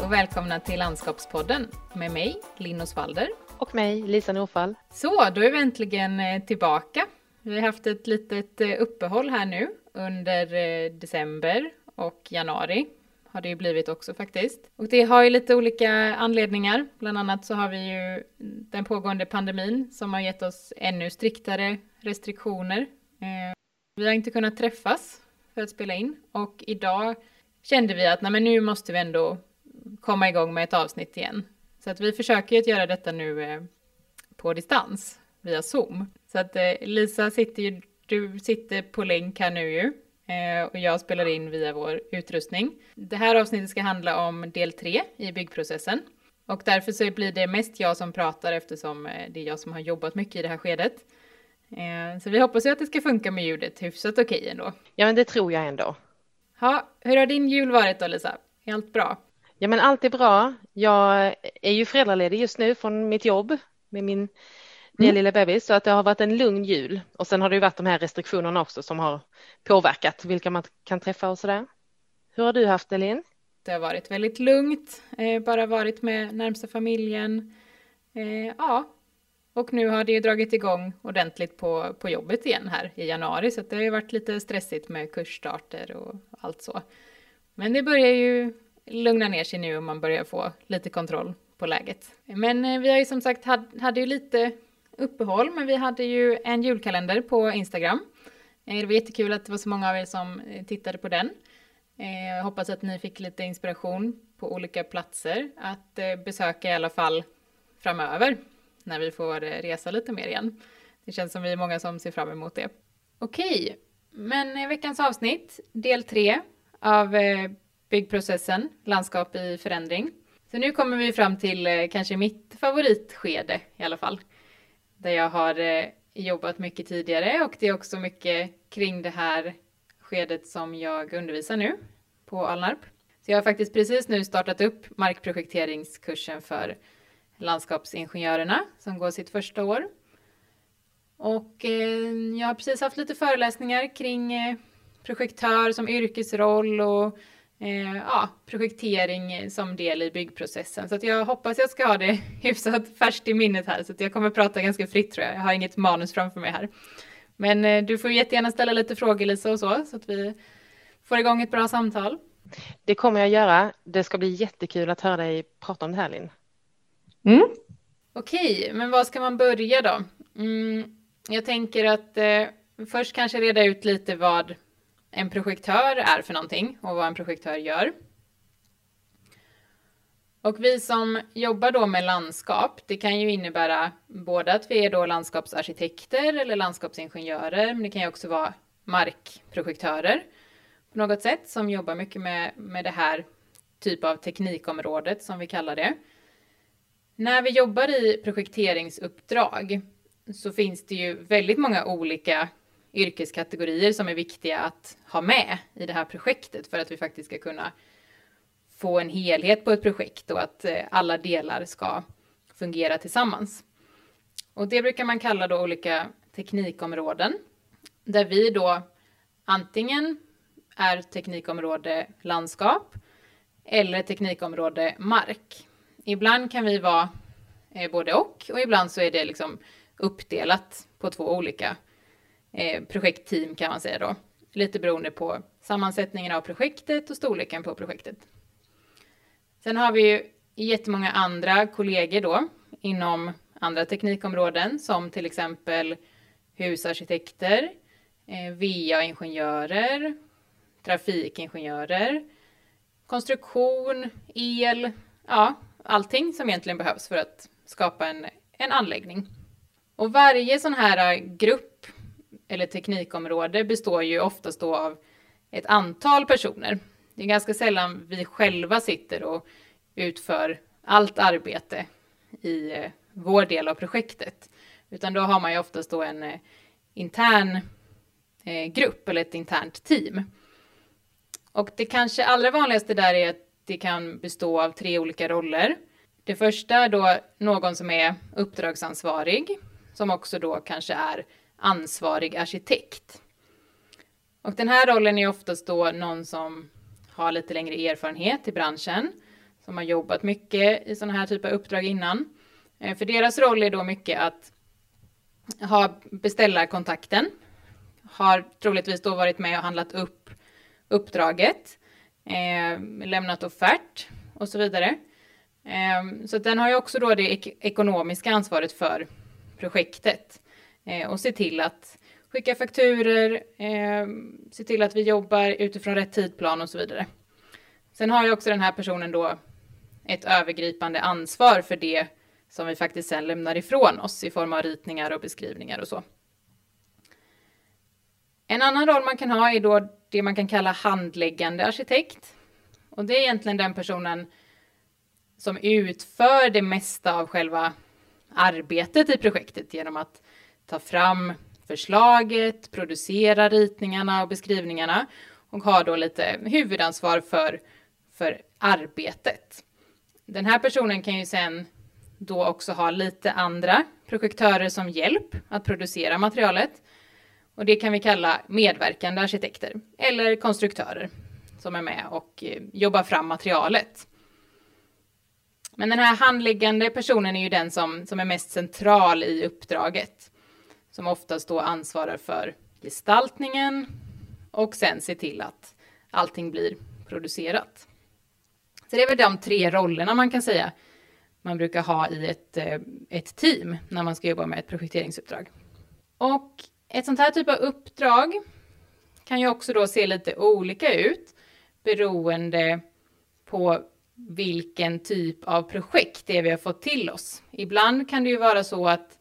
Hej och välkomna till Landskapspodden med mig, Linn Osvalder. Och mig, Lisa Norfall. Så, då är vi äntligen eh, tillbaka. Vi har haft ett litet eh, uppehåll här nu under eh, december och januari har det ju blivit också faktiskt. Och det har ju lite olika anledningar. Bland annat så har vi ju den pågående pandemin som har gett oss ännu striktare restriktioner. Vi har inte kunnat träffas för att spela in och idag kände vi att nej, men nu måste vi ändå komma igång med ett avsnitt igen. Så att vi försöker ju att göra detta nu eh, på distans via Zoom. Så att eh, Lisa sitter ju, du sitter på länk här nu ju eh, och jag spelar in via vår utrustning. Det här avsnittet ska handla om del 3 i byggprocessen och därför så blir det mest jag som pratar eftersom det är jag som har jobbat mycket i det här skedet. Så vi hoppas ju att det ska funka med ljudet hyfsat okej ändå. Ja, men det tror jag ändå. Ja, hur har din jul varit då Lisa? Är allt bra? Ja, men allt är bra. Jag är ju föräldraledig just nu från mitt jobb med min nya mm. lilla bebis så att det har varit en lugn jul och sen har det ju varit de här restriktionerna också som har påverkat vilka man kan träffa och sådär. Hur har du haft det Linn? Det har varit väldigt lugnt, eh, bara varit med närmsta familjen. Eh, ja, och nu har det ju dragit igång ordentligt på, på jobbet igen här i januari så det har ju varit lite stressigt med kursstarter och allt så. Men det börjar ju lugna ner sig nu och man börjar få lite kontroll på läget. Men eh, vi har ju som sagt hade ju lite uppehåll, men vi hade ju en julkalender på Instagram. Eh, det var jättekul att det var så många av er som eh, tittade på den. Jag hoppas att ni fick lite inspiration på olika platser att besöka i alla fall framöver när vi får resa lite mer igen. Det känns som vi är många som ser fram emot det. Okej, men veckans avsnitt, del tre av byggprocessen, landskap i förändring. Så nu kommer vi fram till eh, kanske mitt favoritskede i alla fall. Där jag har eh, jobbat mycket tidigare och det är också mycket kring det här skedet som jag undervisar nu på Alnarp. Så jag har faktiskt precis nu startat upp markprojekteringskursen för landskapsingenjörerna som går sitt första år. Och eh, jag har precis haft lite föreläsningar kring projektör som yrkesroll och eh, ja, projektering som del i byggprocessen. Så att jag hoppas jag ska ha det hyfsat färskt i minnet här så att jag kommer prata ganska fritt tror jag. Jag har inget manus framför mig här. Men eh, du får jättegärna ställa lite frågor Lisa och så så att vi får igång ett bra samtal. Det kommer jag göra. Det ska bli jättekul att höra dig prata om det här Linn. Mm. Okej, men var ska man börja då? Mm, jag tänker att eh, först kanske reda ut lite vad en projektör är för någonting och vad en projektör gör. Och vi som jobbar då med landskap, det kan ju innebära både att vi är då landskapsarkitekter eller landskapsingenjörer, men det kan ju också vara markprojektörer på något sätt som jobbar mycket med, med det här typ av teknikområdet som vi kallar det. När vi jobbar i projekteringsuppdrag så finns det ju väldigt många olika yrkeskategorier som är viktiga att ha med i det här projektet för att vi faktiskt ska kunna få en helhet på ett projekt och att eh, alla delar ska fungera tillsammans. Och det brukar man kalla då olika teknikområden där vi då antingen är teknikområde landskap eller teknikområde mark. Ibland kan vi vara eh, både och och ibland så är det liksom uppdelat på två olika eh, projektteam kan man säga då. Lite beroende på sammansättningen av projektet och storleken på projektet. Sen har vi ju jättemånga andra kollegor då inom andra teknikområden som till exempel husarkitekter, eh, VA-ingenjörer, trafikingenjörer, konstruktion, el, ja, allting som egentligen behövs för att skapa en, en anläggning. Och varje sån här grupp eller teknikområde består ju oftast då av ett antal personer. Det är ganska sällan vi själva sitter och utför allt arbete i eh, vår del av projektet. Utan då har man ju oftast då en eh, intern eh, grupp eller ett internt team. Och det kanske allra vanligaste där är att det kan bestå av tre olika roller. Det första är då någon som är uppdragsansvarig, som också då kanske är ansvarig arkitekt. Och den här rollen är oftast då någon som har lite längre erfarenhet i branschen, som har jobbat mycket i sådana här typer av uppdrag innan. Eh, för deras roll är då mycket att ha beställarkontakten, har troligtvis då varit med och handlat upp uppdraget, eh, lämnat offert och så vidare. Eh, så den har ju också då det ek ekonomiska ansvaret för projektet eh, och se till att skicka fakturer, eh, se till att vi jobbar utifrån rätt tidplan och så vidare. Sen har ju också den här personen då ett övergripande ansvar för det som vi faktiskt sen lämnar ifrån oss i form av ritningar och beskrivningar och så. En annan roll man kan ha är då det man kan kalla handläggande arkitekt. Och det är egentligen den personen som utför det mesta av själva arbetet i projektet genom att ta fram förslaget, producera ritningarna och beskrivningarna och har då lite huvudansvar för, för arbetet. Den här personen kan ju sen då också ha lite andra projektörer som hjälp att producera materialet. Och det kan vi kalla medverkande arkitekter eller konstruktörer som är med och eh, jobbar fram materialet. Men den här handläggande personen är ju den som, som är mest central i uppdraget. Som oftast då ansvarar för gestaltningen och sen ser till att allting blir producerat. Så det är väl de tre rollerna man kan säga man brukar ha i ett, eh, ett team när man ska jobba med ett projekteringsuppdrag. Och ett sånt här typ av uppdrag kan ju också då se lite olika ut beroende på vilken typ av projekt det är vi har fått till oss. Ibland kan det ju vara så att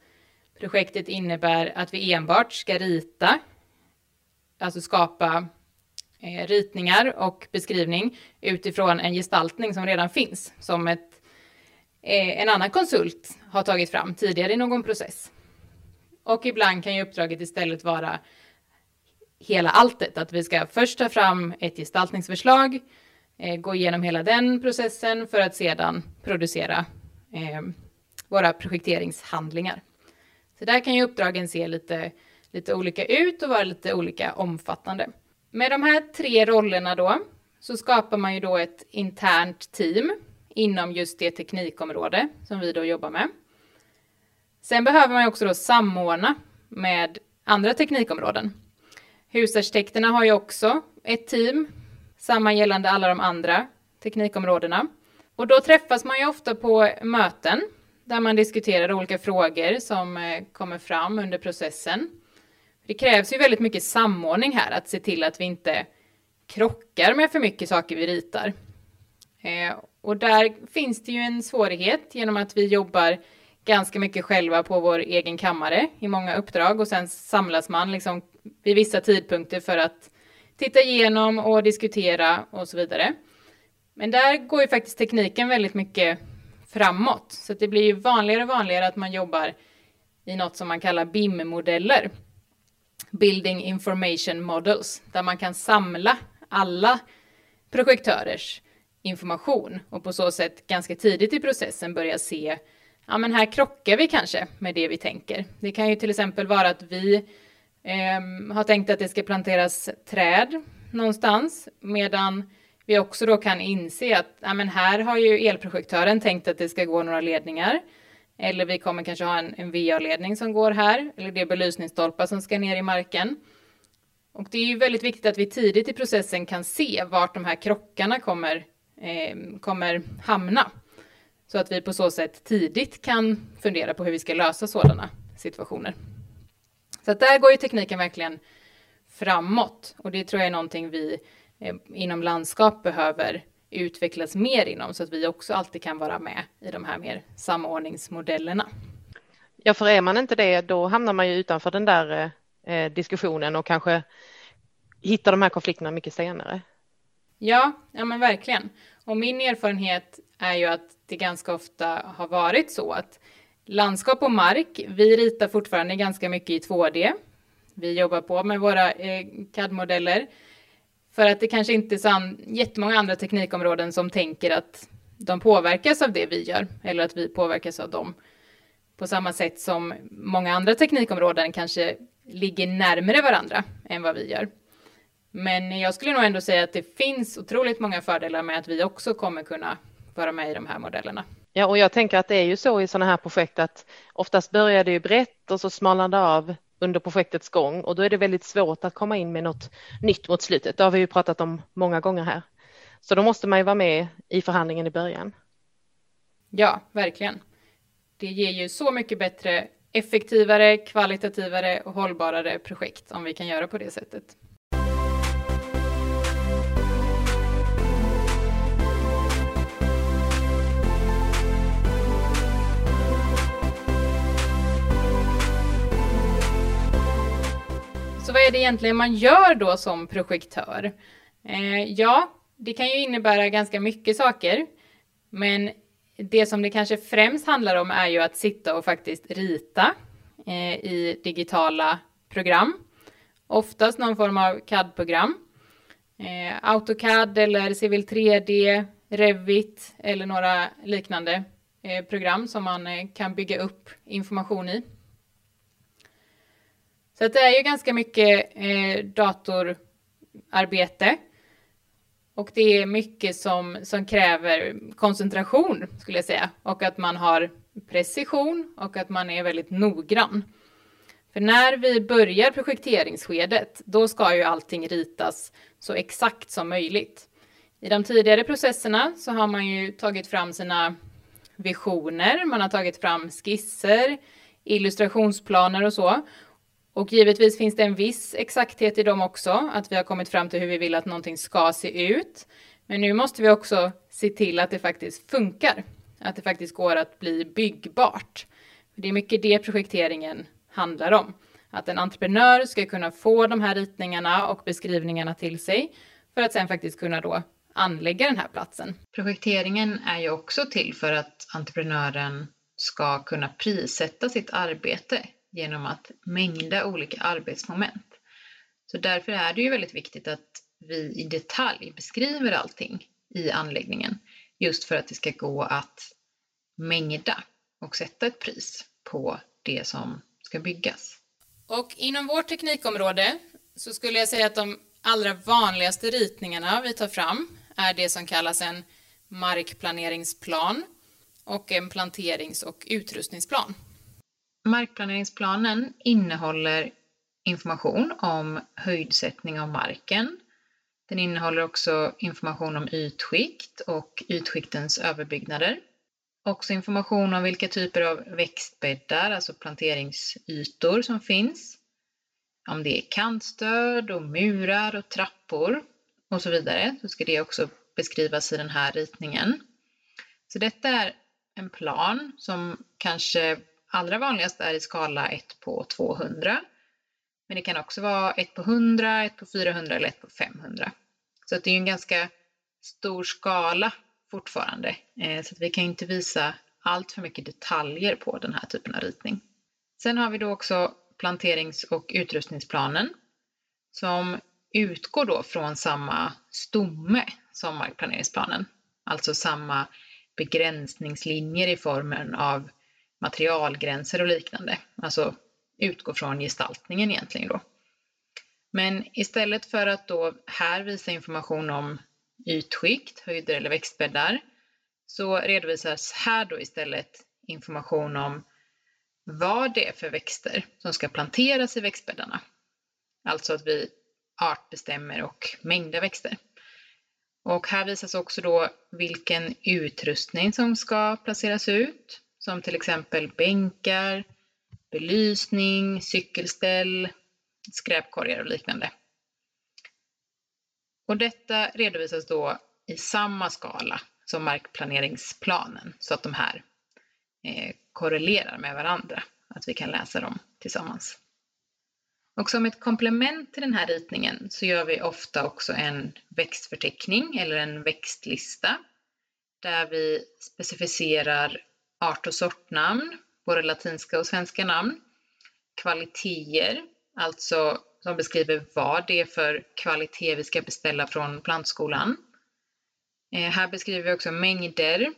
projektet innebär att vi enbart ska rita, alltså skapa eh, ritningar och beskrivning utifrån en gestaltning som redan finns som ett Eh, en annan konsult har tagit fram tidigare i någon process. Och ibland kan ju uppdraget istället vara hela alltet, att vi ska först ta fram ett gestaltningsförslag, eh, gå igenom hela den processen för att sedan producera eh, våra projekteringshandlingar. Så där kan ju uppdragen se lite, lite olika ut och vara lite olika omfattande. Med de här tre rollerna då så skapar man ju då ett internt team inom just det teknikområde som vi då jobbar med. Sen behöver man också då samordna med andra teknikområden. Husarkitekterna har ju också ett team, samma gällande alla de andra teknikområdena. Och då träffas man ju ofta på möten där man diskuterar olika frågor som eh, kommer fram under processen. Det krävs ju väldigt mycket samordning här, att se till att vi inte krockar med för mycket saker vi ritar. Eh, och där finns det ju en svårighet genom att vi jobbar ganska mycket själva på vår egen kammare i många uppdrag och sen samlas man liksom vid vissa tidpunkter för att titta igenom och diskutera och så vidare. Men där går ju faktiskt tekniken väldigt mycket framåt, så det blir ju vanligare och vanligare att man jobbar i något som man kallar BIM-modeller. Building Information Models, där man kan samla alla projektörers information och på så sätt ganska tidigt i processen börja se ja men här krockar vi kanske med det vi tänker. Det kan ju till exempel vara att vi eh, har tänkt att det ska planteras träd någonstans medan vi också då kan inse att ja men här har ju elprojektören tänkt att det ska gå några ledningar. Eller vi kommer kanske ha en, en VA-ledning som går här, eller det är belysningsstolpar som ska ner i marken. Och det är ju väldigt viktigt att vi tidigt i processen kan se vart de här krockarna kommer eh, kommer hamna. Så att vi på så sätt tidigt kan fundera på hur vi ska lösa sådana situationer. Så att där går ju tekniken verkligen framåt och det tror jag är någonting vi inom landskap behöver utvecklas mer inom så att vi också alltid kan vara med i de här mer samordningsmodellerna. Ja, för är man inte det, då hamnar man ju utanför den där eh, diskussionen och kanske hittar de här konflikterna mycket senare. Ja, ja men verkligen. Och min erfarenhet är ju att det ganska ofta har varit så att landskap och mark, vi ritar fortfarande ganska mycket i 2D. Vi jobbar på med våra eh, CAD-modeller för att det kanske inte är så jättemånga andra teknikområden som tänker att de påverkas av det vi gör eller att vi påverkas av dem. På samma sätt som många andra teknikområden kanske ligger närmare varandra än vad vi gör. Men jag skulle nog ändå säga att det finns otroligt många fördelar med att vi också kommer kunna vara med i de här modellerna. Ja, och jag tänker att det är ju så i sådana här projekt att oftast börjar det ju brett och så smalnar det av under projektets gång och då är det väldigt svårt att komma in med något nytt mot slutet. Det har vi ju pratat om många gånger här. Så då måste man ju vara med i förhandlingen i början. Ja, verkligen. Det ger ju så mycket bättre, effektivare, kvalitativare och hållbarare projekt om vi kan göra på det sättet. Så vad är det egentligen man gör då som projektör? Eh, ja, det kan ju innebära ganska mycket saker, men det som det kanske främst handlar om är ju att sitta och faktiskt rita eh, i digitala program. Oftast någon form av CAD-program. Eh, AutoCAD eller Civil 3D, Revit eller några liknande eh, program som man eh, kan bygga upp information i. Så det är ju ganska mycket eh, datorarbete. Och det är mycket som, som kräver koncentration skulle jag säga. Och att man har precision och att man är väldigt noggrann. För när vi börjar projekteringsskedet, då ska ju allting ritas så exakt som möjligt. I de tidigare processerna så har man ju tagit fram sina visioner, man har tagit fram skisser, illustrationsplaner och så. Och givetvis finns det en viss exakthet i dem också, att vi har kommit fram till hur vi vill att någonting ska se ut. Men nu måste vi också se till att det faktiskt funkar, att det faktiskt går att bli byggbart. Det är mycket det projekteringen handlar om. Att en entreprenör ska kunna få de här ritningarna och beskrivningarna till sig för att sen faktiskt kunna då anlägga den här platsen. Projekteringen är ju också till för att entreprenören ska kunna prissätta sitt arbete genom att mängda olika arbetsmoment. Så därför är det ju väldigt viktigt att vi i detalj beskriver allting i anläggningen just för att det ska gå att mängda och sätta ett pris på det som ska byggas. Och inom vårt teknikområde så skulle jag säga att de allra vanligaste ritningarna vi tar fram är det som kallas en markplaneringsplan och en planterings och utrustningsplan. Markplaneringsplanen innehåller information om höjdsättning av marken. Den innehåller också information om ytskikt och ytskiktens överbyggnader. Också information om vilka typer av växtbäddar, alltså planteringsytor, som finns. Om det är kantstöd och murar och trappor och så vidare, så ska det också beskrivas i den här ritningen. Så detta är en plan som kanske allra vanligast är i skala 1 på 200. Men det kan också vara 1 på 100, 1 på 400 eller 1 på 500. Så det är en ganska stor skala fortfarande. Eh, så att vi kan inte visa allt för mycket detaljer på den här typen av ritning. Sen har vi då också planterings och utrustningsplanen som utgår då från samma stomme som markplaneringsplanen. Alltså samma begränsningslinjer i formen av materialgränser och liknande. Alltså utgå från gestaltningen egentligen då. Men istället för att då här visa information om ytskikt, höjder eller växtbäddar så redovisas här då istället information om vad det är för växter som ska planteras i växtbäddarna. Alltså att vi artbestämmer och mängder växter. Och här visas också då vilken utrustning som ska placeras ut, som till exempel bänkar, belysning, cykelställ, skräpkorgar och liknande. Och detta redovisas då i samma skala som markplaneringsplanen så att de här eh, korrelerar med varandra, att vi kan läsa dem tillsammans. Och som ett komplement till den här ritningen så gör vi ofta också en växtförteckning eller en växtlista där vi specificerar art och sortnamn, både latinska och svenska namn, kvaliteter, alltså som beskriver vad det är för kvalitet vi ska beställa från plantskolan. Eh, här beskriver vi också mängder,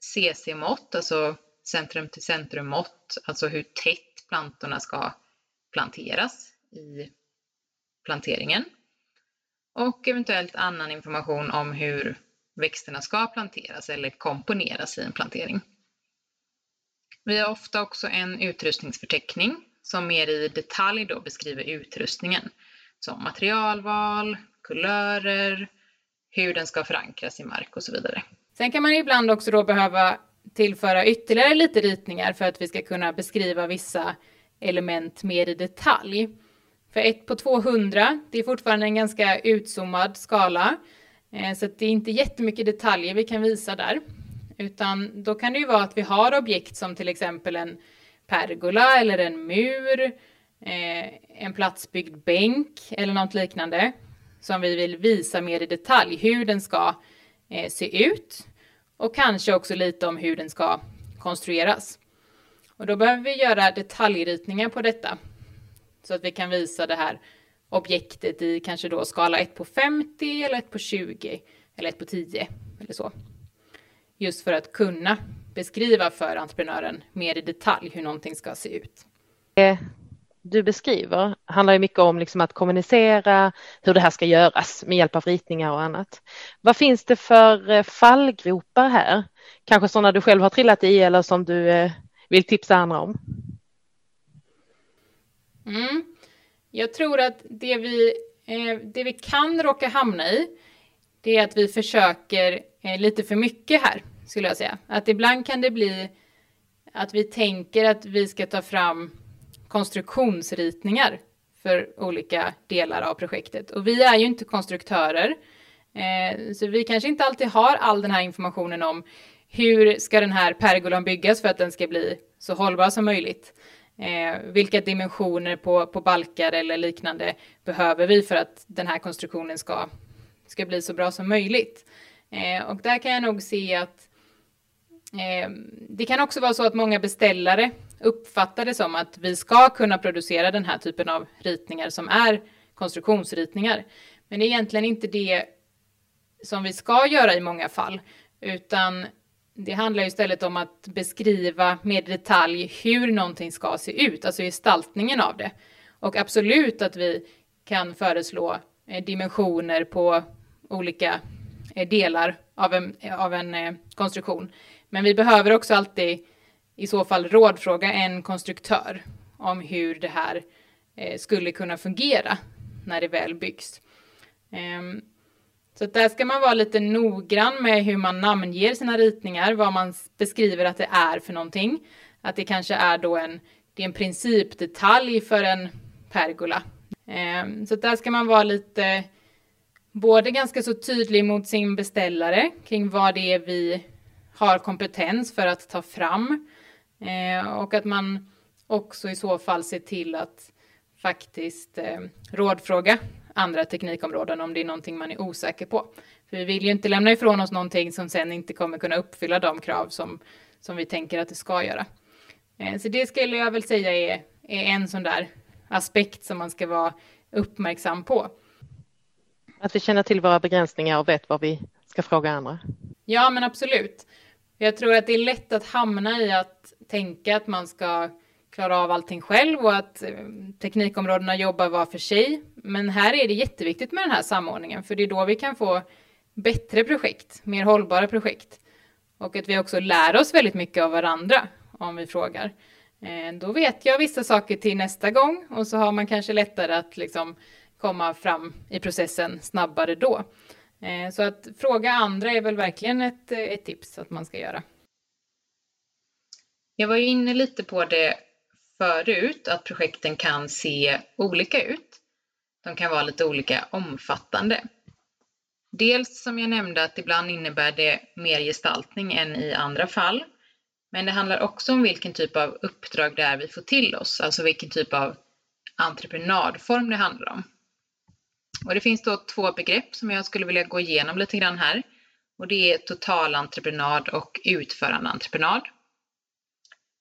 CC-mått, alltså centrum till centrum-mått, alltså hur tätt plantorna ska planteras i planteringen. Och eventuellt annan information om hur växterna ska planteras eller komponeras i en plantering. Vi har ofta också en utrustningsförteckning som mer i detalj då beskriver utrustningen, som materialval, kulörer, hur den ska förankras i mark och så vidare. Sen kan man ibland också då behöva tillföra ytterligare lite ritningar för att vi ska kunna beskriva vissa element mer i detalj. För 1 på 200, det är fortfarande en ganska utzoomad skala, eh, så det är inte jättemycket detaljer vi kan visa där. Utan då kan det ju vara att vi har objekt som till exempel en pergola eller en mur, eh, en platsbyggd bänk eller något liknande som vi vill visa mer i detalj hur den ska eh, se ut och kanske också lite om hur den ska konstrueras. Och då behöver vi göra detaljritningar på detta så att vi kan visa det här objektet i kanske då skala 1 på 50 eller 1 på 20 eller 1 på 10 eller så. Just för att kunna beskriva för entreprenören mer i detalj hur någonting ska se ut. Det du beskriver handlar ju mycket om liksom att kommunicera hur det här ska göras med hjälp av ritningar och annat. Vad finns det för eh, fallgropar här? Kanske sådana du själv har trillat i eller som du eh, vill tipsa andra om? Mm. Jag tror att det vi, eh, det vi kan råka hamna i, det är att vi försöker Eh, lite för mycket här skulle jag säga. Att ibland kan det bli att vi tänker att vi ska ta fram konstruktionsritningar för olika delar av projektet. Och vi är ju inte konstruktörer, eh, så vi kanske inte alltid har all den här informationen om hur ska den här pergolan byggas för att den ska bli så hållbar som möjligt. Eh, vilka dimensioner på, på balkar eller liknande behöver vi för att den här konstruktionen ska, ska bli så bra som möjligt? Eh, och där kan jag nog se att Eh, det kan också vara så att många beställare uppfattar det som att vi ska kunna producera den här typen av ritningar som är konstruktionsritningar. Men det är egentligen inte det som vi ska göra i många fall, utan det handlar istället om att beskriva med detalj hur någonting ska se ut, alltså gestaltningen av det. Och absolut att vi kan föreslå eh, dimensioner på olika Eh, delar av en, av en eh, konstruktion. Men vi behöver också alltid i så fall rådfråga en konstruktör om hur det här eh, skulle kunna fungera när det väl byggs. Ehm, så där ska man vara lite noggrann med hur man namnger sina ritningar, vad man beskriver att det är för någonting. Att det kanske är då en, det är en principdetalj för en pergola. Ehm, så där ska man vara lite, både ganska så tydlig mot sin beställare kring vad det är vi har kompetens för att ta fram eh, och att man också i så fall ser till att faktiskt eh, rådfråga andra teknikområden om det är någonting man är osäker på. För vi vill ju inte lämna ifrån oss någonting som sen inte kommer kunna uppfylla de krav som, som vi tänker att det ska göra. Eh, så det skulle jag väl säga är, är en sån där aspekt som man ska vara uppmärksam på. Att vi känner till våra begränsningar och vet vad vi ska fråga andra. Ja, men absolut. Jag tror att det är lätt att hamna i att tänka att man ska klara av allting själv och att eh, teknikområdena jobbar var för sig. Men här är det jätteviktigt med den här samordningen, för det är då vi kan få bättre projekt, mer hållbara projekt. Och att vi också lär oss väldigt mycket av varandra om vi frågar. Eh, då vet jag vissa saker till nästa gång och så har man kanske lättare att liksom komma fram i processen snabbare då. Eh, så att fråga andra är väl verkligen ett, eh, ett tips att man ska göra. Jag var ju inne lite på det förut, att projekten kan se olika ut. De kan vara lite olika omfattande. Dels som jag nämnde att ibland innebär det mer gestaltning än i andra fall. Men det handlar också om vilken typ av uppdrag det är vi får till oss, alltså vilken typ av entreprenadform det handlar om. Och det finns då två begrepp som jag skulle vilja gå igenom lite grann här. Och det är totalentreprenad och utförandeentreprenad.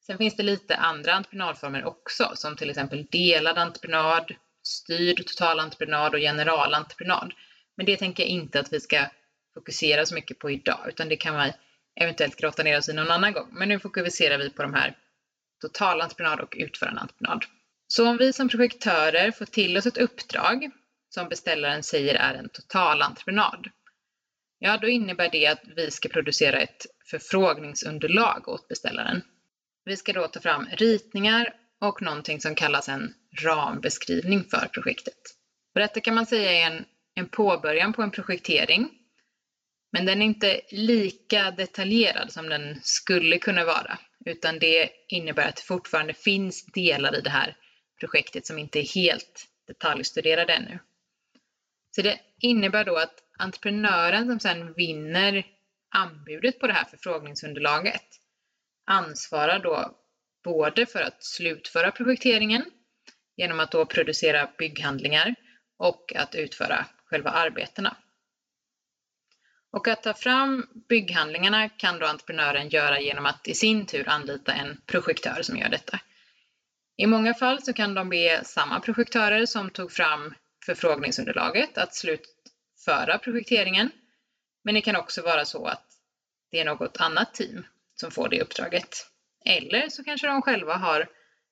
Sen finns det lite andra entreprenadformer också, som till exempel delad entreprenad, styrd totalentreprenad och generalentreprenad. Men det tänker jag inte att vi ska fokusera så mycket på idag, utan det kan vi eventuellt grotta ner oss i någon annan gång. Men nu fokuserar vi på de här totalentreprenad och utförandeentreprenad. Så om vi som projektörer får till oss ett uppdrag som beställaren säger är en totalentreprenad. Ja, då innebär det att vi ska producera ett förfrågningsunderlag åt beställaren. Vi ska då ta fram ritningar och någonting som kallas en rambeskrivning för projektet. Och detta kan man säga är en, en påbörjan på en projektering, men den är inte lika detaljerad som den skulle kunna vara, utan det innebär att det fortfarande finns delar i det här projektet som inte är helt detaljstuderade ännu. Så det innebär då att entreprenören som sen vinner anbudet på det här förfrågningsunderlaget ansvarar då både för att slutföra projekteringen genom att då producera bygghandlingar och att utföra själva arbetena. Och att ta fram bygghandlingarna kan då entreprenören göra genom att i sin tur anlita en projektör som gör detta. I många fall så kan de be samma projektörer som tog fram förfrågningsunderlaget att slutföra projekteringen. Men det kan också vara så att det är något annat team som får det uppdraget. Eller så kanske de själva har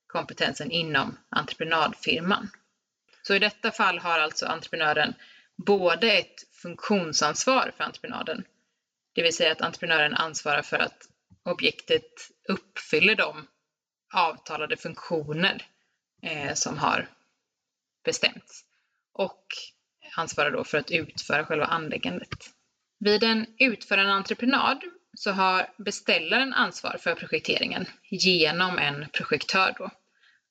kompetensen inom entreprenadfirman. Så i detta fall har alltså entreprenören både ett funktionsansvar för entreprenaden, det vill säga att entreprenören ansvarar för att objektet uppfyller de avtalade funktioner eh, som har bestämts och ansvarar då för att utföra själva anläggandet. Vid en utförande entreprenad så har beställaren ansvar för projekteringen genom en projektör då.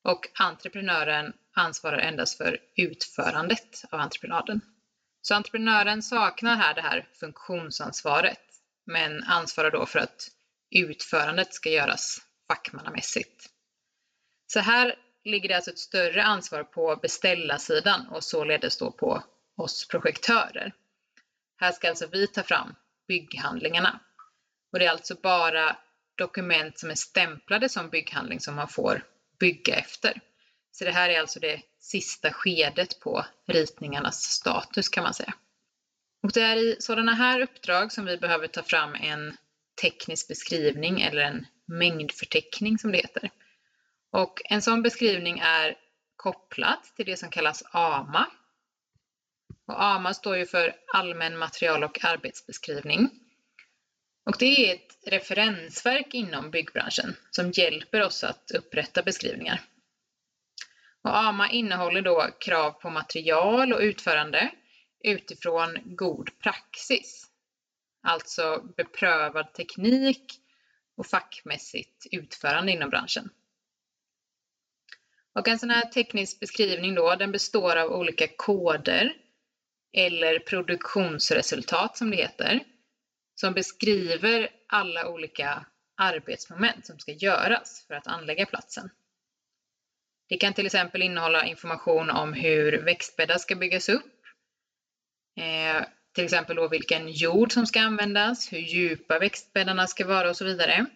Och entreprenören ansvarar endast för utförandet av entreprenaden. Så entreprenören saknar här det här funktionsansvaret, men ansvarar då för att utförandet ska göras fackmannamässigt. Så här ligger det alltså ett större ansvar på beställarsidan och således då på oss projektörer. Här ska alltså vi ta fram bygghandlingarna. Och det är alltså bara dokument som är stämplade som bygghandling som man får bygga efter. Så det här är alltså det sista skedet på ritningarnas status kan man säga. Och det är i sådana här uppdrag som vi behöver ta fram en teknisk beskrivning eller en mängdförteckning som det heter. Och en sån beskrivning är kopplat till det som kallas AMA. Och AMA står ju för allmän material och arbetsbeskrivning. Och det är ett referensverk inom byggbranschen som hjälper oss att upprätta beskrivningar. Och AMA innehåller då krav på material och utförande utifrån god praxis. Alltså beprövad teknik och fackmässigt utförande inom branschen. Och en sån här teknisk beskrivning då, den består av olika koder eller produktionsresultat som det heter, som beskriver alla olika arbetsmoment som ska göras för att anlägga platsen. Det kan till exempel innehålla information om hur växtbäddar ska byggas upp, eh, till exempel då vilken jord som ska användas, hur djupa växtbäddarna ska vara och så vidare.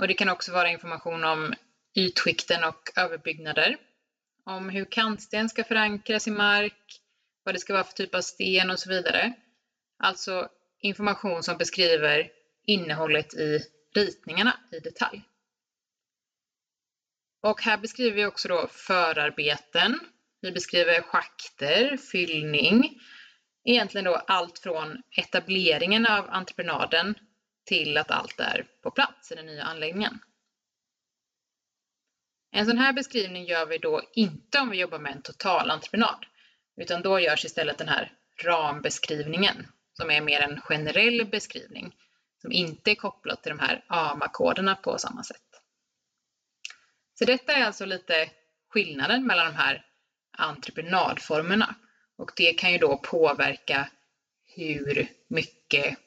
Och det kan också vara information om ytskikten och överbyggnader, om hur kantsten ska förankras i mark, vad det ska vara för typ av sten och så vidare. Alltså information som beskriver innehållet i ritningarna i detalj. Och här beskriver vi också då förarbeten. Vi beskriver schakter, fyllning, egentligen då allt från etableringen av entreprenaden till att allt är på plats i den nya anläggningen. En sån här beskrivning gör vi då inte om vi jobbar med en totalentreprenad, utan då görs istället den här rambeskrivningen som är mer en generell beskrivning som inte är kopplad till de här AMA-koderna på samma sätt. Så detta är alltså lite skillnaden mellan de här entreprenadformerna och det kan ju då påverka hur mycket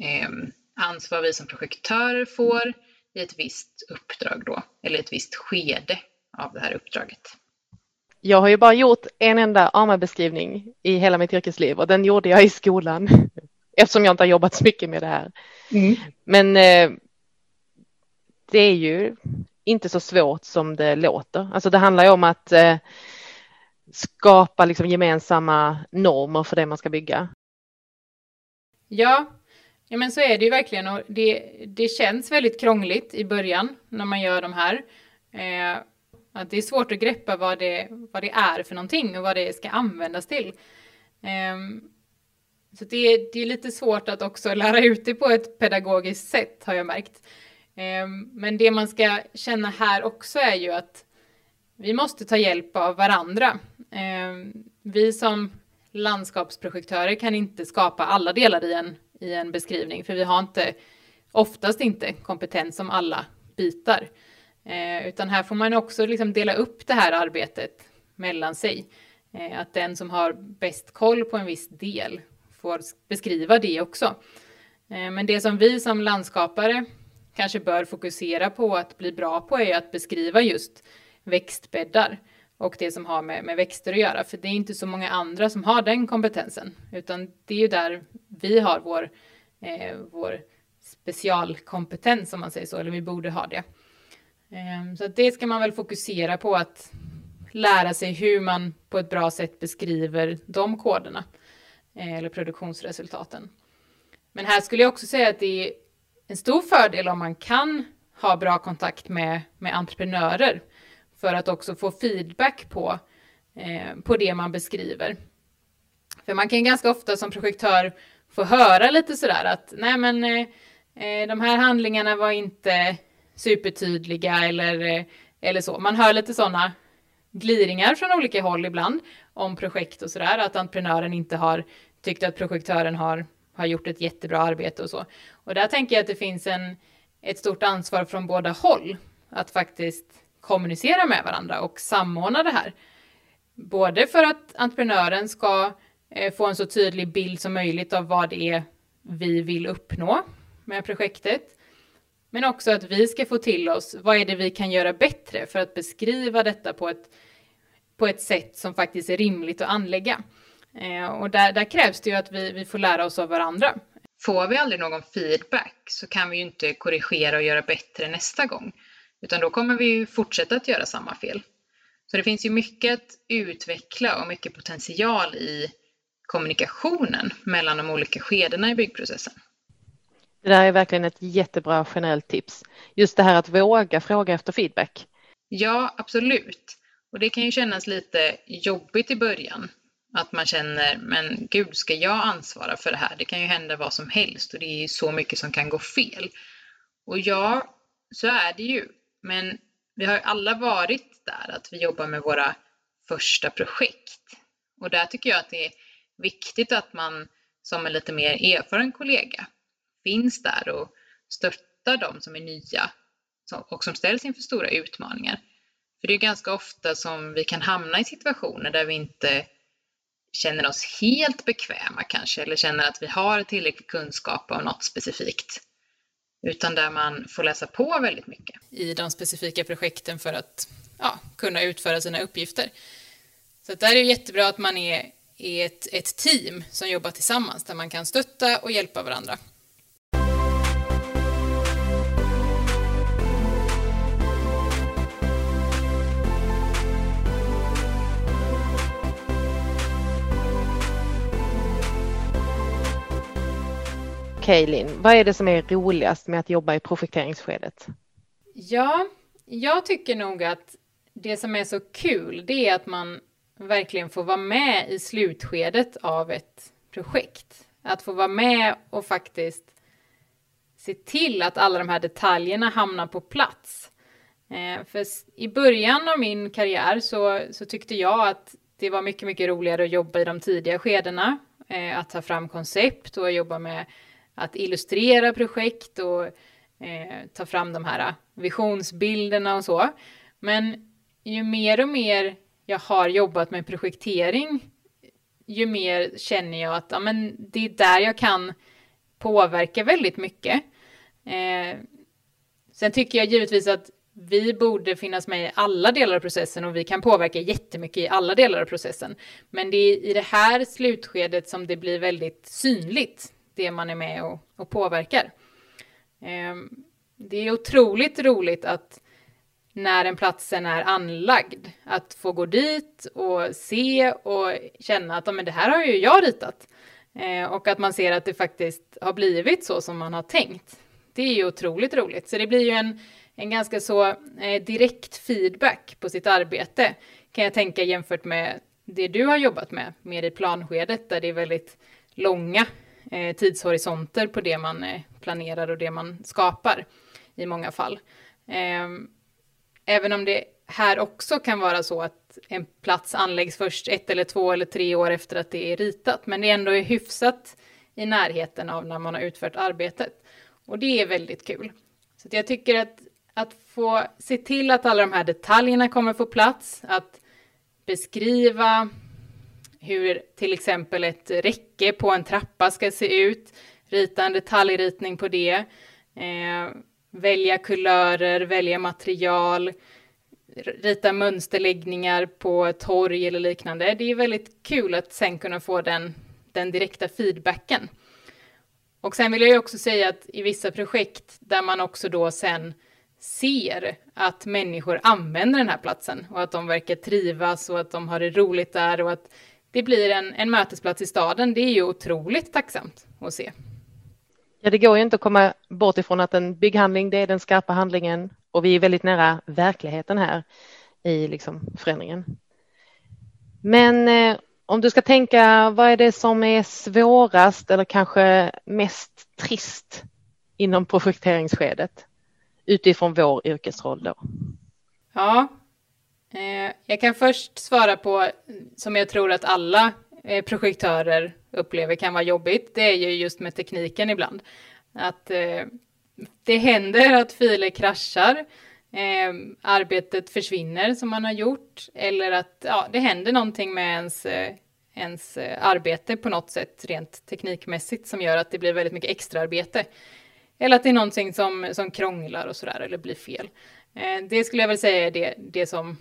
eh, ansvar vi som projektörer får i ett visst uppdrag då, eller ett visst skede av det här uppdraget. Jag har ju bara gjort en enda AMA-beskrivning i hela mitt yrkesliv och den gjorde jag i skolan eftersom jag inte har jobbat så mycket med det här. Mm. Men eh, det är ju inte så svårt som det låter. Alltså det handlar ju om att eh, skapa liksom gemensamma normer för det man ska bygga. Ja, ja men så är det ju verkligen och det, det känns väldigt krångligt i början när man gör de här. Eh, att det är svårt att greppa vad det, vad det är för någonting och vad det ska användas till. Eh, så det är, det är lite svårt att också lära ut det på ett pedagogiskt sätt har jag märkt. Eh, men det man ska känna här också är ju att vi måste ta hjälp av varandra. Ehm, vi som landskapsprojektörer kan inte skapa alla delar i en, i en beskrivning, för vi har inte, oftast inte kompetens om alla bitar. Eh, utan här får man också liksom dela upp det här arbetet mellan sig. Eh, att den som har bäst koll på en viss del får beskriva det också. Eh, men det som vi som landskapare kanske bör fokusera på att bli bra på är att beskriva just växtbäddar och det som har med, med växter att göra. För det är inte så många andra som har den kompetensen, utan det är ju där vi har vår, eh, vår specialkompetens om man säger så, eller vi borde ha det. Eh, så det ska man väl fokusera på att lära sig hur man på ett bra sätt beskriver de koderna eh, eller produktionsresultaten. Men här skulle jag också säga att det är en stor fördel om man kan ha bra kontakt med, med entreprenörer för att också få feedback på, eh, på det man beskriver. För man kan ganska ofta som projektör få höra lite sådär att nej men eh, eh, de här handlingarna var inte supertydliga eller, eh, eller så. Man hör lite sådana gliringar från olika håll ibland om projekt och sådär, att entreprenören inte har tyckt att projektören har, har gjort ett jättebra arbete och så. Och där tänker jag att det finns en, ett stort ansvar från båda håll att faktiskt kommunicera med varandra och samordna det här. Både för att entreprenören ska eh, Eh, få en så tydlig bild som möjligt av vad det är vi vill uppnå med projektet. Men också att vi ska få till oss vad är det vi kan göra bättre för att beskriva detta på ett, på ett sätt som faktiskt är rimligt att anlägga. Eh, och där, där krävs det ju att vi, vi får lära oss av varandra. Får vi aldrig någon feedback så kan vi ju inte korrigera och göra bättre nästa gång. Utan då kommer vi ju fortsätta att göra samma fel. Så det finns ju mycket att utveckla och mycket potential i kommunikationen mellan de olika skedena i byggprocessen. Det där är verkligen ett jättebra generellt tips. Just det här att våga fråga efter feedback. Ja, absolut. Och det kan ju kännas lite jobbigt i början. Att man känner, men gud, ska jag ansvara för det här? Det kan ju hända vad som helst och det är ju så mycket som kan gå fel. Och ja, så är det ju. Men vi har alla varit där, att vi jobbar med våra första projekt. Och där tycker jag att det är viktigt att man som en lite mer erfaren kollega finns där och stöttar dem som är nya och som ställs inför stora utmaningar. För det är ganska ofta som vi kan hamna i situationer där vi inte känner oss helt bekväma kanske, eller känner att vi har tillräcklig kunskap om något specifikt utan där man får läsa på väldigt mycket. I de specifika projekten för att ja, kunna utföra sina uppgifter. Så där är det jättebra att man är, är ett, ett team som jobbar tillsammans där man kan stötta och hjälpa varandra. Okej Linn, vad är det som är roligast med att jobba i projekteringsskedet? Ja, jag tycker nog att det som är så kul, det är att man verkligen få vara med i slutskedet av ett projekt. Att få vara med och faktiskt se till att alla de här detaljerna hamnar på plats. Eh, för i början av min karriär så, så tyckte jag att det var mycket, mycket roligare att jobba i de tidiga skedena. Eh, att ta fram koncept och jobba med att illustrera projekt och eh, ta fram de här eh, visionsbilderna och så. Men ju mer och mer jag har jobbat med projektering, ju mer känner jag att ja, men det är där jag kan påverka väldigt mycket. Eh, sen tycker jag givetvis att vi borde finnas med i alla delar av processen och vi kan påverka jättemycket i alla delar av processen. Men det är i det här slutskedet som det blir väldigt synligt det man är med och, och påverkar. Eh, det är otroligt roligt att när en platsen är anlagd, att få gå dit och se och känna att men det här har ju jag ritat. Eh, och att man ser att det faktiskt har blivit så som man har tänkt. Det är ju otroligt roligt. Så det blir ju en, en ganska så eh, direkt feedback på sitt arbete kan jag tänka jämfört med det du har jobbat med, mer i planskedet där det är väldigt långa eh, tidshorisonter på det man eh, planerar och det man skapar i många fall. Ehm, Även om det här också kan vara så att en plats anläggs först ett eller två eller tre år efter att det är ritat, men det ändå är hyfsat i närheten av när man har utfört arbetet. Och det är väldigt kul. Så jag tycker att, att få se till att alla de här detaljerna kommer få plats, att beskriva hur till exempel ett räcke på en trappa ska se ut, rita en detaljritning på det, eh, välja kulörer, välja material, rita mönsterläggningar på torg eller liknande. Det är väldigt kul att sen kunna få den, den direkta feedbacken. Och sen vill jag ju också säga att i vissa projekt där man också då sen ser att människor använder den här platsen och att de verkar trivas och att de har det roligt där och att det blir en, en mötesplats i staden. Det är ju otroligt tacksamt att se. Ja, det går ju inte att komma bort ifrån att en bygghandling, det är den skarpa handlingen och vi är väldigt nära verkligheten här i liksom förändringen. Men eh, om du ska tänka, vad är det som är svårast eller kanske mest trist inom projekteringsskedet utifrån vår yrkesroll då? Ja, eh, jag kan först svara på som jag tror att alla eh, projektörer upplever kan vara jobbigt. Det är ju just med tekniken ibland. Att eh, det händer att filer kraschar, eh, arbetet försvinner som man har gjort eller att ja, det händer någonting med ens, eh, ens eh, arbete på något sätt rent teknikmässigt som gör att det blir väldigt mycket extraarbete. Eller att det är någonting som, som krånglar och sådär eller blir fel. Eh, det skulle jag väl säga är det, det som,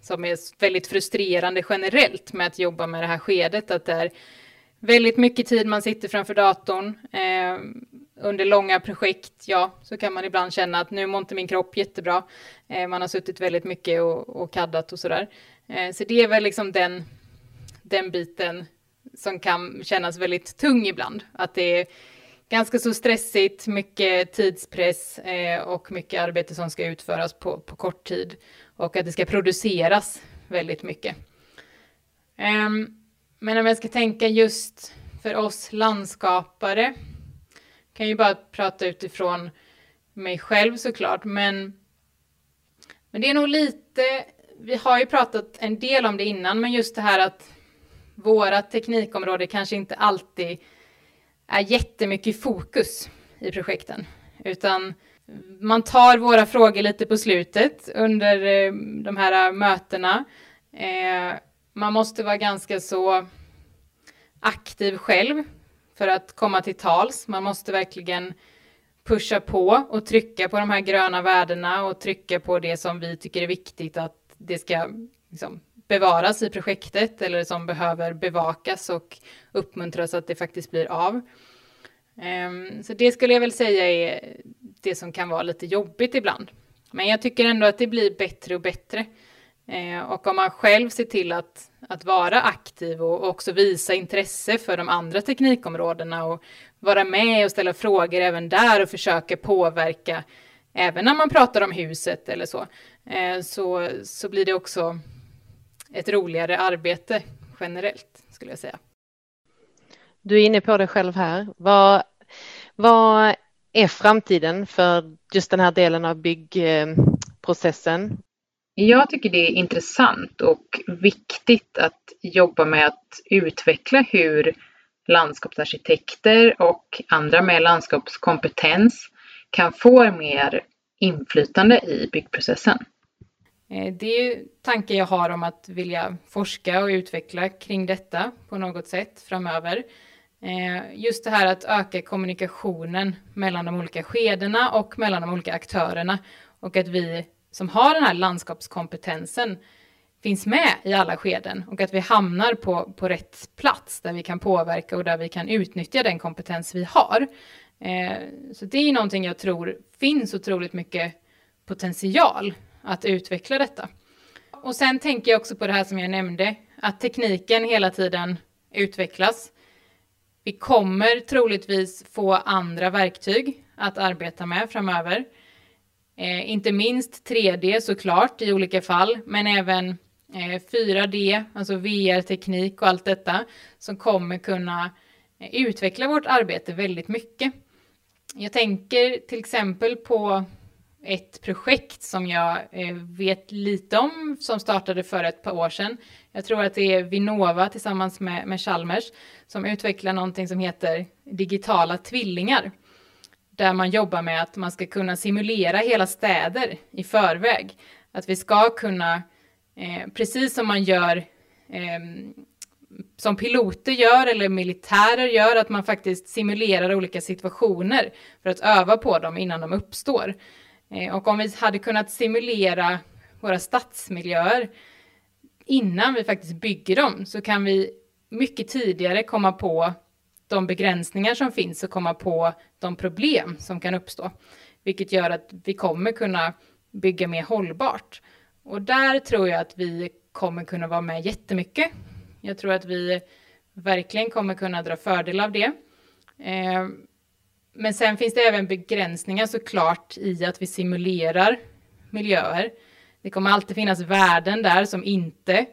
som är väldigt frustrerande generellt med att jobba med det här skedet, att det är väldigt mycket tid man sitter framför datorn. Eh, under långa projekt, ja, så kan man ibland känna att nu mår inte min kropp jättebra. Eh, man har suttit väldigt mycket och, och kaddat och sådär. Eh, så det är väl liksom den, den biten som kan kännas väldigt tung ibland. Att det är ganska så stressigt, mycket tidspress eh, och mycket arbete som ska utföras på, på kort tid. Och att det ska produceras väldigt mycket. Um, men om jag ska tänka just för oss landskapare kan ju bara prata utifrån mig själv såklart, men, men det är nog lite, vi har ju pratat en del om det innan, men just det här att våra teknikområde kanske inte alltid är jättemycket i fokus i projekten, utan man tar våra frågor lite på slutet under eh, de här eh, mötena. Eh, man måste vara ganska så aktiv själv för att komma till tals. Man måste verkligen pusha på och trycka på de här gröna värdena och trycka på det som vi tycker är viktigt att det ska liksom, bevaras i projektet eller som behöver bevakas och uppmuntras att det faktiskt blir av. Ehm, så det skulle jag väl säga är det som kan vara lite jobbigt ibland. Men jag tycker ändå att det blir bättre och bättre. Eh, och om man själv ser till att att vara aktiv och också visa intresse för de andra teknikområdena och vara med och ställa frågor även där och försöka påverka även när man pratar om huset eller så, eh, så, så blir det också ett roligare arbete generellt skulle jag säga. Du är inne på det själv här. Vad, vad är framtiden för just den här delen av byggprocessen? Jag tycker det är intressant och viktigt att jobba med att utveckla hur landskapsarkitekter och andra med landskapskompetens kan få mer inflytande i byggprocessen. Eh, det är ju tankar jag har om att vilja forska och utveckla kring detta på något sätt framöver. Eh, just det här att öka kommunikationen mellan de olika skedena och mellan de olika aktörerna och att vi som har den här landskapskompetensen finns med i alla skeden och att vi hamnar på, på rätt plats där vi kan påverka och där vi kan utnyttja den kompetens vi har. Eh, så det är någonting jag tror finns otroligt mycket potential att utveckla detta. Och sen tänker jag också på det här som jag nämnde, att tekniken hela tiden utvecklas. Vi kommer troligtvis få andra verktyg att arbeta med framöver. Eh, inte minst 3D såklart i olika fall, men även eh, 4D, alltså VR-teknik och allt detta som kommer kunna eh, utveckla vårt arbete väldigt mycket. Jag tänker till exempel på ett projekt som jag eh, vet lite om som startade för ett par år sedan. Jag tror att det är Vinnova tillsammans med, med Chalmers som utvecklar någonting som heter digitala tvillingar. Där man jobbar med att man ska kunna simulera hela städer i förväg. Att vi ska kunna, eh, precis som man gör eh, som piloter gör eller militärer gör, att man faktiskt simulerar olika situationer för att öva på dem innan de uppstår. Eh, och om vi hade kunnat simulera våra stadsmiljöer innan vi faktiskt bygger dem så kan vi mycket tidigare komma på de begränsningar som finns och komma på de problem som kan uppstå. Vilket gör att vi kommer kunna bygga mer hållbart. Och där tror jag att vi kommer kunna vara med jättemycket. Jag tror att vi verkligen kommer kunna dra fördel av det. Eh, men sen finns det även begränsningar såklart i att vi simulerar miljöer. Det kommer alltid finnas värden där som inte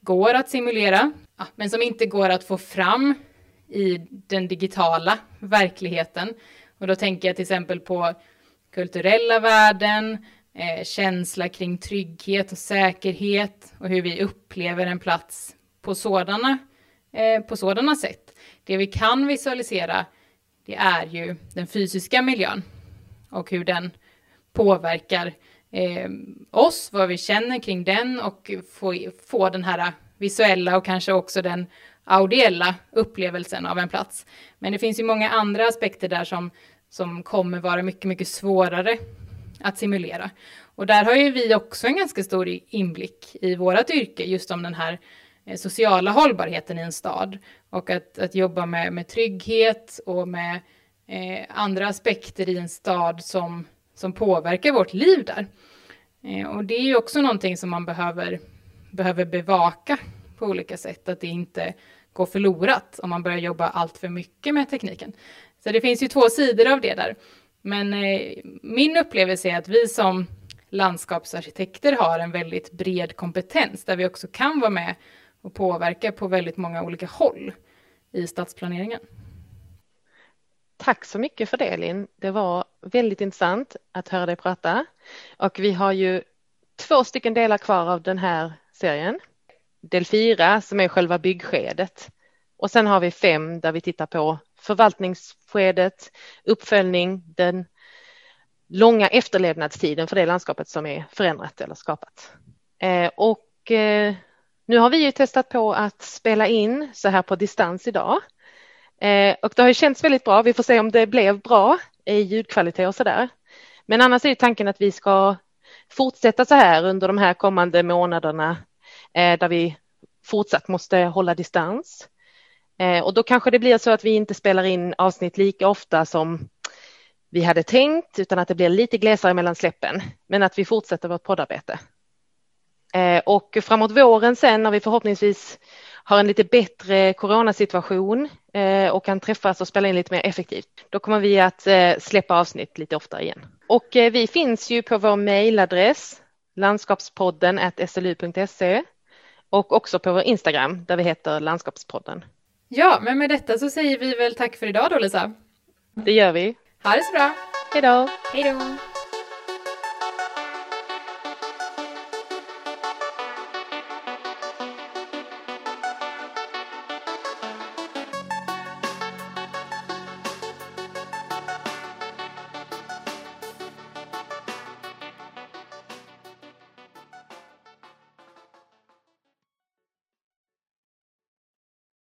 går att simulera, men som inte går att få fram i den digitala verkligheten. Och då tänker jag till exempel på kulturella värden, eh, känsla kring trygghet och säkerhet och hur vi upplever en plats på sådana, eh, på sådana sätt. Det vi kan visualisera det är ju den fysiska miljön och hur den påverkar eh, oss, vad vi känner kring den och få, få den här visuella och kanske också den audiella upplevelsen av en plats. Men det finns ju många andra aspekter där som, som kommer vara mycket, mycket svårare att simulera. Och där har ju vi också en ganska stor inblick i vårt yrke, just om den här eh, sociala hållbarheten i en stad och att, att jobba med, med trygghet och med eh, andra aspekter i en stad som, som påverkar vårt liv där. Eh, och det är ju också någonting som man behöver, behöver bevaka på olika sätt, att det inte går förlorat om man börjar jobba allt för mycket med tekniken. Så det finns ju två sidor av det där. Men eh, min upplevelse är att vi som landskapsarkitekter har en väldigt bred kompetens där vi också kan vara med och påverka på väldigt många olika håll i stadsplaneringen. Tack så mycket för det Elin. Det var väldigt intressant att höra dig prata och vi har ju två stycken delar kvar av den här serien. Del fyra som är själva byggskedet och sen har vi fem där vi tittar på förvaltningsskedet, uppföljning, den långa efterlevnadstiden för det landskapet som är förändrat eller skapat. Eh, och eh, nu har vi ju testat på att spela in så här på distans idag eh, och det har ju känts väldigt bra. Vi får se om det blev bra i ljudkvalitet och så där. Men annars är tanken att vi ska fortsätta så här under de här kommande månaderna Eh, där vi fortsatt måste hålla distans. Eh, och då kanske det blir så att vi inte spelar in avsnitt lika ofta som vi hade tänkt utan att det blir lite glesare mellan släppen men att vi fortsätter vårt poddarbete. Eh, och framåt våren sen när vi förhoppningsvis har en lite bättre coronasituation eh, och kan träffas och spela in lite mer effektivt, då kommer vi att eh, släppa avsnitt lite oftare igen. Och eh, vi finns ju på vår mejladress landskapspodden slu.se och också på vår Instagram där vi heter landskapspodden. Ja, men med detta så säger vi väl tack för idag då Lisa. Det gör vi. Ha det så bra. Hej då. Hej då.